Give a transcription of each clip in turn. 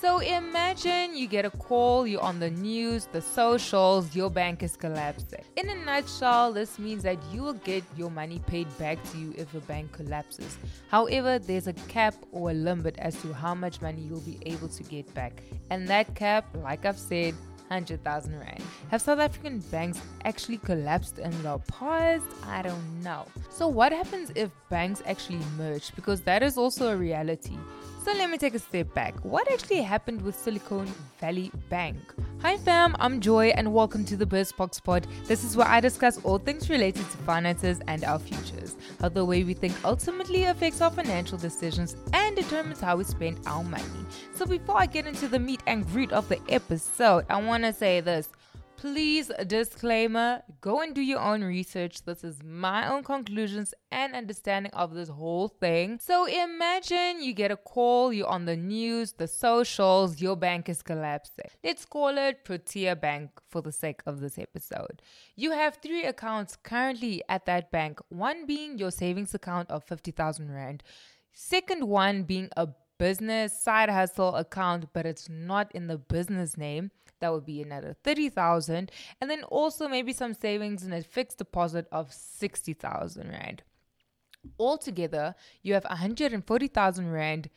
So imagine you get a call, you're on the news, the socials, your bank is collapsing. In a nutshell, this means that you will get your money paid back to you if a bank collapses. However, there's a cap or a limit as to how much money you'll be able to get back. And that cap, like I've said, 100,000 Rand. Have South African banks actually collapsed in the past? I don't know. So, what happens if banks actually merge? Because that is also a reality. So let me take a step back. What actually happened with Silicon Valley Bank? Hi fam, I'm Joy and welcome to the BurstBox Pod. This is where I discuss all things related to finances and our futures, how the way we think ultimately affects our financial decisions and determines how we spend our money. So before I get into the meat and greet of the episode, I want to say this. Please, disclaimer go and do your own research. This is my own conclusions and understanding of this whole thing. So imagine you get a call, you're on the news, the socials, your bank is collapsing. Let's call it Protea Bank for the sake of this episode. You have three accounts currently at that bank one being your savings account of 50,000 Rand, second one being a business side hustle account, but it's not in the business name that would be another 30,000 and then also maybe some savings in a fixed deposit of 60,000 rand. Altogether, you have 140,000 rand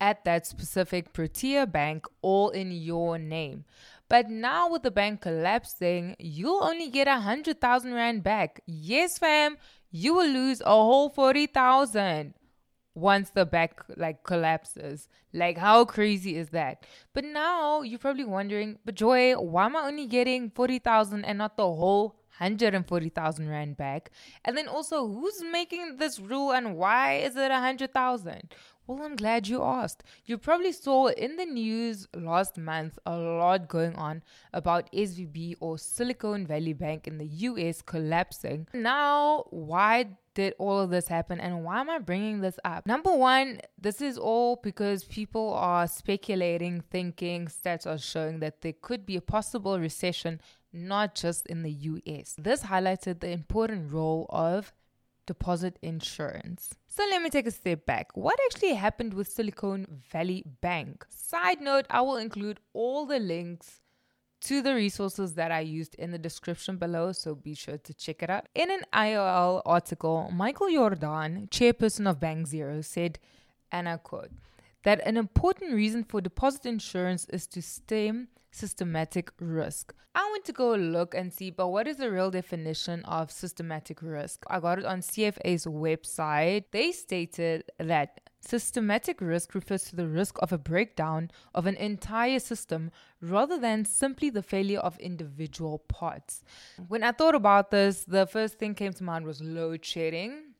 at that specific Protea bank all in your name. But now with the bank collapsing, you'll only get 100,000 rand back. Yes, fam, you will lose a whole 40,000 once the back like collapses. Like how crazy is that? But now you're probably wondering, but Joy, why am I only getting 40,000 and not the whole 140,000 rand back? And then also, who's making this rule and why is it 100,000? Well, I'm glad you asked. You probably saw in the news last month a lot going on about SVB or Silicon Valley Bank in the US collapsing. Now, why did all of this happen and why am I bringing this up? Number one, this is all because people are speculating, thinking, stats are showing that there could be a possible recession, not just in the US. This highlighted the important role of deposit insurance. So let me take a step back. What actually happened with Silicon Valley Bank? Side note, I will include all the links to the resources that I used in the description below, so be sure to check it out. In an IOL article, Michael Jordaan, chairperson of Bank Zero, said, and I quote, that an important reason for deposit insurance is to stem systematic risk. I went to go look and see, but what is the real definition of systematic risk? I got it on CFA's website. They stated that Systematic risk refers to the risk of a breakdown of an entire system rather than simply the failure of individual parts. When I thought about this, the first thing came to mind was load shedding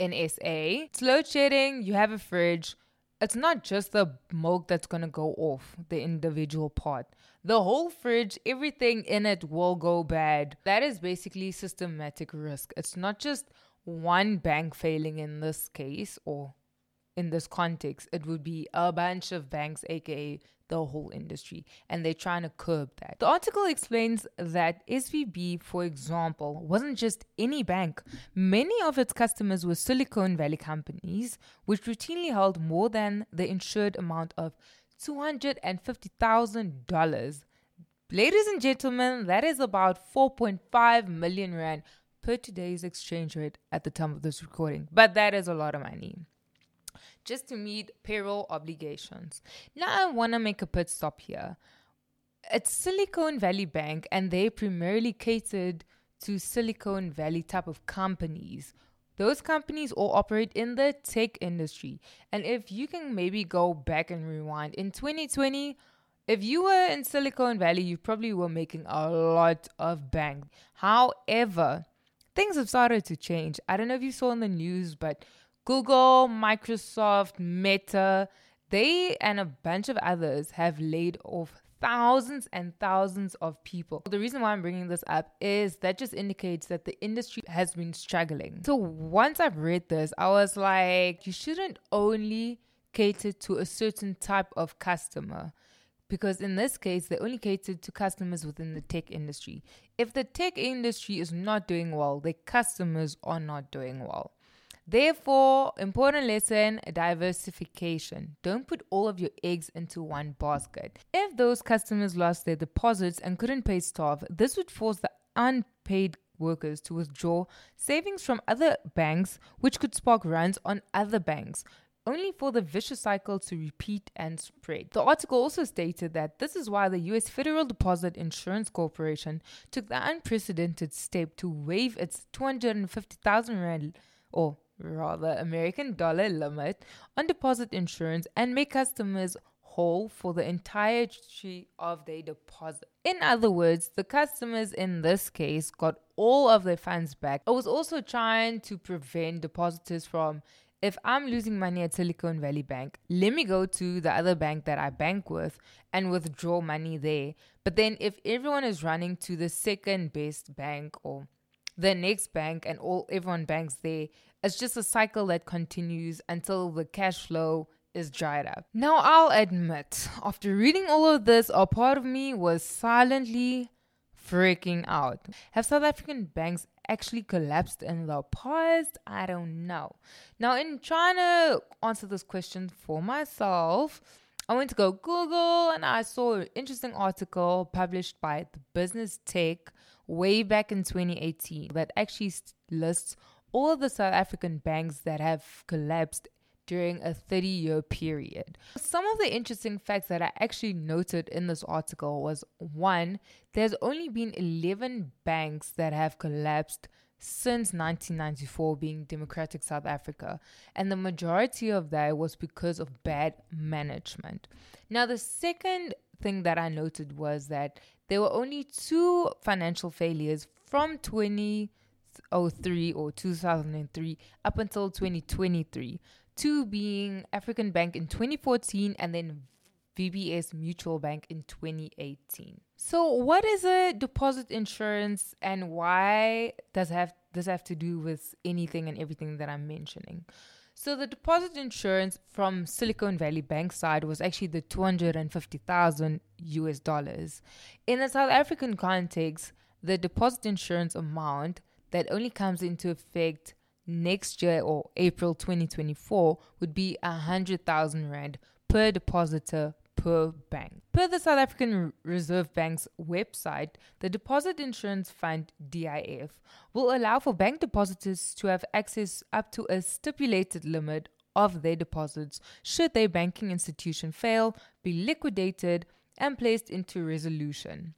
in SA. It's load shedding, you have a fridge. It's not just the milk that's going to go off the individual part. The whole fridge, everything in it will go bad. That is basically systematic risk. It's not just one bank failing in this case or in this context, it would be a bunch of banks, aka the whole industry, and they're trying to curb that. The article explains that SVB, for example, wasn't just any bank. Many of its customers were Silicon Valley companies, which routinely held more than the insured amount of $250,000. Ladies and gentlemen, that is about 4.5 million rand per today's exchange rate at the time of this recording. But that is a lot of money just to meet payroll obligations. Now, I want to make a pit stop here. It's Silicon Valley Bank, and they primarily catered to Silicon Valley type of companies. Those companies all operate in the tech industry. And if you can maybe go back and rewind, in 2020, if you were in Silicon Valley, you probably were making a lot of bank. However, things have started to change. I don't know if you saw in the news, but Google, Microsoft, Meta, they and a bunch of others have laid off thousands and thousands of people. The reason why I'm bringing this up is that just indicates that the industry has been struggling. So once I've read this, I was like, you shouldn't only cater to a certain type of customer. Because in this case, they only catered to customers within the tech industry. If the tech industry is not doing well, the customers are not doing well. Therefore, important lesson diversification. Don't put all of your eggs into one basket. If those customers lost their deposits and couldn't pay staff, this would force the unpaid workers to withdraw savings from other banks, which could spark runs on other banks only for the vicious cycle to repeat and spread. The article also stated that this is why the US Federal Deposit Insurance Corporation took the unprecedented step to waive its 250,000 rand or rather American dollar limit on deposit insurance and make customers whole for the entirety of their deposit. In other words, the customers in this case got all of their funds back. I was also trying to prevent depositors from if I'm losing money at Silicon Valley Bank, let me go to the other bank that I bank with and withdraw money there. But then if everyone is running to the second best bank or the next bank and all everyone banks there, it's just a cycle that continues until the cash flow is dried up. Now I'll admit, after reading all of this, a part of me was silently freaking out. Have South African banks actually collapsed in the past? I don't know. Now, in trying to answer this question for myself, I went to go Google and I saw an interesting article published by the Business Tech way back in 2018 that actually lists all the South African banks that have collapsed during a 30 year period. Some of the interesting facts that I actually noted in this article was one, there's only been 11 banks that have collapsed since 1994 being democratic South Africa and the majority of that was because of bad management. Now the second thing that I noted was that there were only two financial failures from 2003 or 2003 up until 2023 two being African Bank in 2014 and then VBS Mutual Bank in 2018. So, what is a deposit insurance and why does have this have to do with anything and everything that I'm mentioning? So, the deposit insurance from Silicon Valley Bank side was actually the 250,000 US dollars. In the South African context, the deposit insurance amount that only comes into effect next year or April 2024 would be 100,000 Rand per depositor per bank. Per the South African Reserve Bank's website, the Deposit Insurance Fund DIF will allow for bank depositors to have access up to a stipulated limit of their deposits should their banking institution fail, be liquidated, and placed into resolution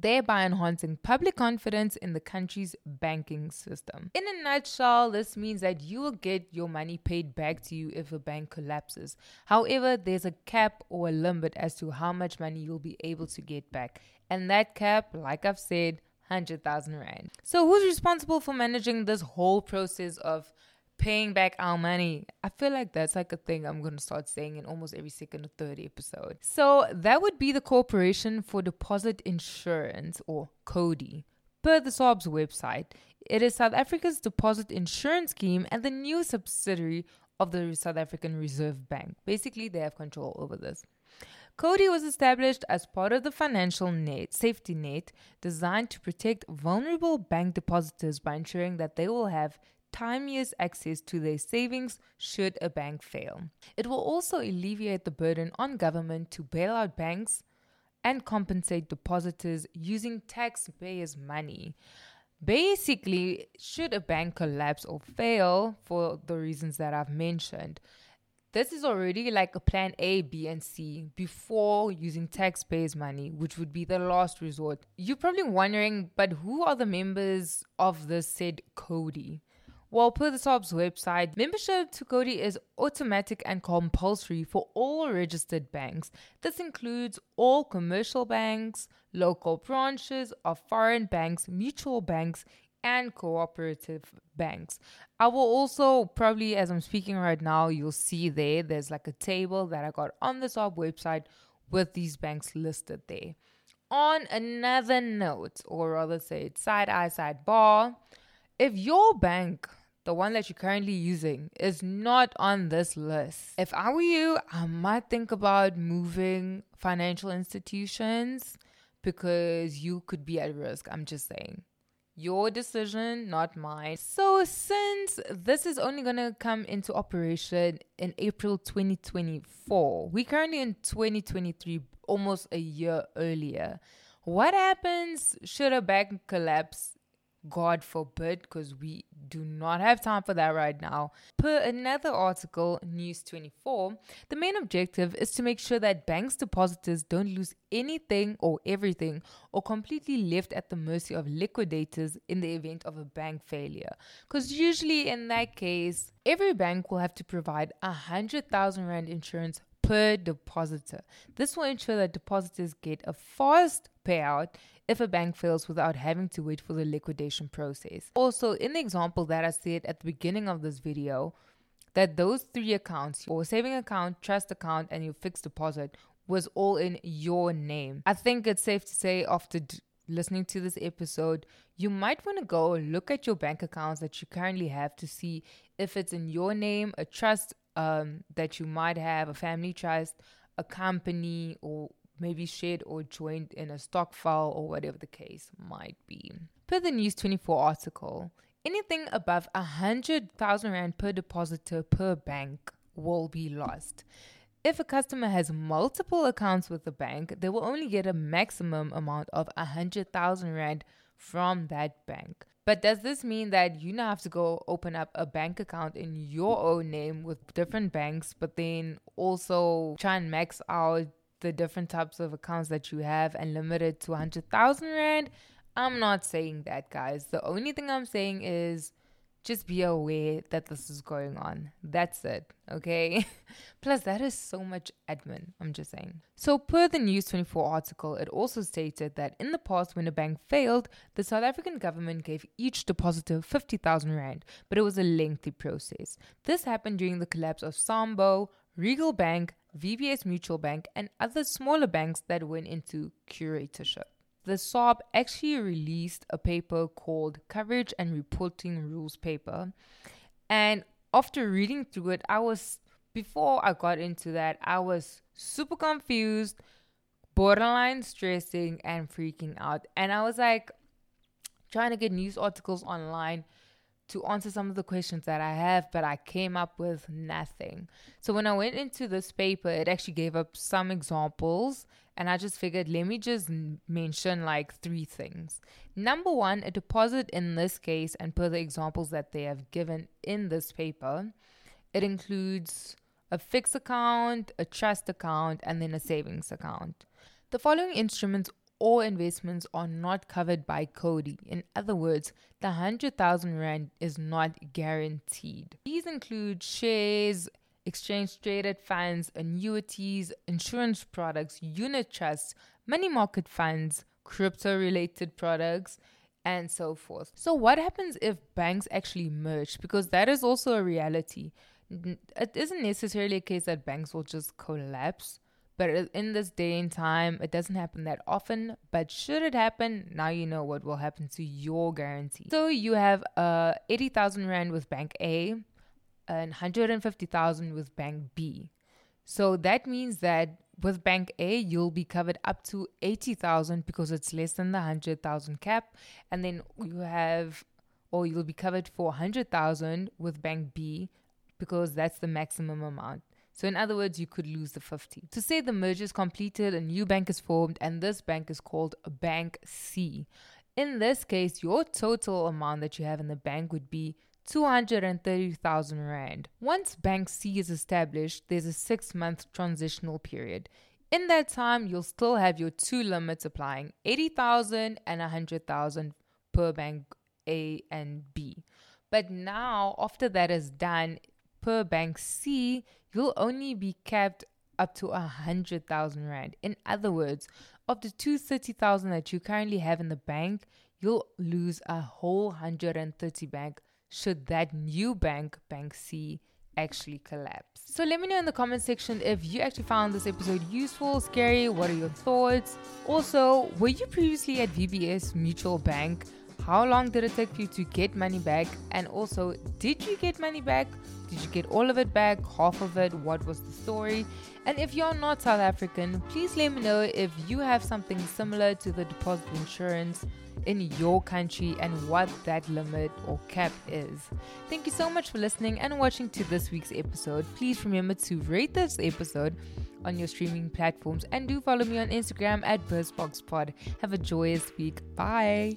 thereby enhancing public confidence in the country's banking system. In a nutshell, this means that you will get your money paid back to you if a bank collapses. However, there's a cap or a limit as to how much money you'll be able to get back. And that cap, like I've said, 100,000 Rand. So, who's responsible for managing this whole process of paying back our money. I feel like that's like a thing I'm going to start saying in almost every second or third episode. So that would be the Corporation for Deposit Insurance or CODI. Per the SARB's website, it is South Africa's deposit insurance scheme and the new subsidiary of the South African Reserve Bank. Basically, they have control over this. CODI was established as part of the financial net safety net designed to protect vulnerable bank depositors by ensuring that they will have timeous access to their savings should a bank fail. It will also alleviate the burden on government to bail out banks and compensate depositors using taxpayers' money. Basically, should a bank collapse or fail for the reasons that I've mentioned, this is already like a plan A, B, and C before using taxpayers' money, which would be the last resort. You're probably wondering, but who are the members of the said CODI? Well, per the website, membership to CODI is automatic and compulsory for all registered banks. This includes all commercial banks, local branches of foreign banks, mutual banks, and cooperative banks. I will also probably, as I'm speaking right now, you'll see there, there's like a table that I got on the SARB website with these banks listed there. On another note, or rather say side eye, side bar, if your bank the one that you're currently using is not on this list. If I were you, I might think about moving financial institutions because you could be at risk. I'm just saying. Your decision, not mine. So, since this is only to come into operation in April 2024, we're currently in 2023, almost a year earlier. What happens should a bank collapse God forbid, because we do not have time for that right now. Per another article, News 24, the main objective is to make sure that banks' depositors don't lose anything or everything or completely left at the mercy of liquidators in the event of a bank failure. Because usually in that case, every bank will have to provide a 100,000 Rand insurance per depositor. This will ensure that depositors get a fast payout if a bank fails without having to wait for the liquidation process. Also, in the example that I said at the beginning of this video, that those three accounts, your saving account, trust account, and your fixed deposit, was all in your name. I think it's safe to say after d- listening to this episode, you might want to go look at your bank accounts that you currently have to see if it's in your name, a trust um, that you might have, a family trust, a company, or maybe shared or joined in a stock file or whatever the case might be. Per the News 24 article, anything above 100,000 Rand per depositor per bank will be lost. If a customer has multiple accounts with the bank, they will only get a maximum amount of 100,000 Rand from that bank. But does this mean that you now have to go open up a bank account in your own name with different banks, but then also try and max out the different types of accounts that you have and limit it to 100,000 Rand. I'm not saying that, guys. The only thing I'm saying is just be aware that this is going on. That's it, okay? Plus, that is so much admin, I'm just saying. So, per the News 24 article, it also stated that in the past, when a bank failed, the South African government gave each depositor 50,000 Rand, but it was a lengthy process. This happened during the collapse of Saambou, Regal Bank, VBS Mutual Bank, and other smaller banks that went into curatorship. The SARB actually released a paper called Coverage and Reporting Rules Paper. And after reading through it, I was, before I got into that, I was super confused, borderline stressing, and freaking out. And I was like, trying to get news articles online to answer some of the questions that I have, but I came up with nothing. So when I went into this paper, it actually gave up some examples, and I just figured let me just mention like three things. Number one, a deposit in this case, and per the examples that they have given in this paper, it includes a fixed account, a trust account, and then a savings account. The following instruments or investments are not covered by CODI. In other words, the 100,000 Rand is not guaranteed. These include shares, exchange traded funds, annuities, insurance products, unit trusts, money market funds, crypto related products, and so forth. So, what happens if banks actually merge? Because that is also a reality. It isn't necessarily a case that banks will just collapse but in this day and time, it doesn't happen that often. But should it happen, now you know what will happen to your guarantee. So you have uh, 80,000 Rand with Bank A and 150,000 with Bank B. So that means that with Bank A, you'll be covered up to 80,000 because it's less than the 100,000 cap. And then you have, or you'll be covered for 100,000 with Bank B because that's the maximum amount. So, in other words, you could lose the 50. To say the merger is completed, a new bank is formed, and this bank is called Bank C. In this case, your total amount that you have in the bank would be 230,000 Rand. Once Bank C is established, there's a six month transitional period. In that time, you'll still have your two limits applying 80,000 and 100,000 per bank A and B. But now, after that is done, per bank C, you'll only be capped up to a hundred thousand rand. In other words, of the two thirty thousand that you currently have in the bank, you'll lose a whole hundred and thirty bank should that new bank, Bank C, actually collapse. So let me know in the comment section if you actually found this episode useful, scary, what are your thoughts? Also, were you previously at VBS Mutual Bank? How long did it take you to get money back? And also, did you get money back? Did you get all of it back? Half of it? What was the story? And if you're not South African, please let me know if you have something similar to the deposit insurance in your country and what that limit or cap is. Thank you so much for listening and watching to this week's episode. Please remember to rate this episode on your streaming platforms and do follow me on Instagram at BurstBoxPod. Have a joyous week. Bye.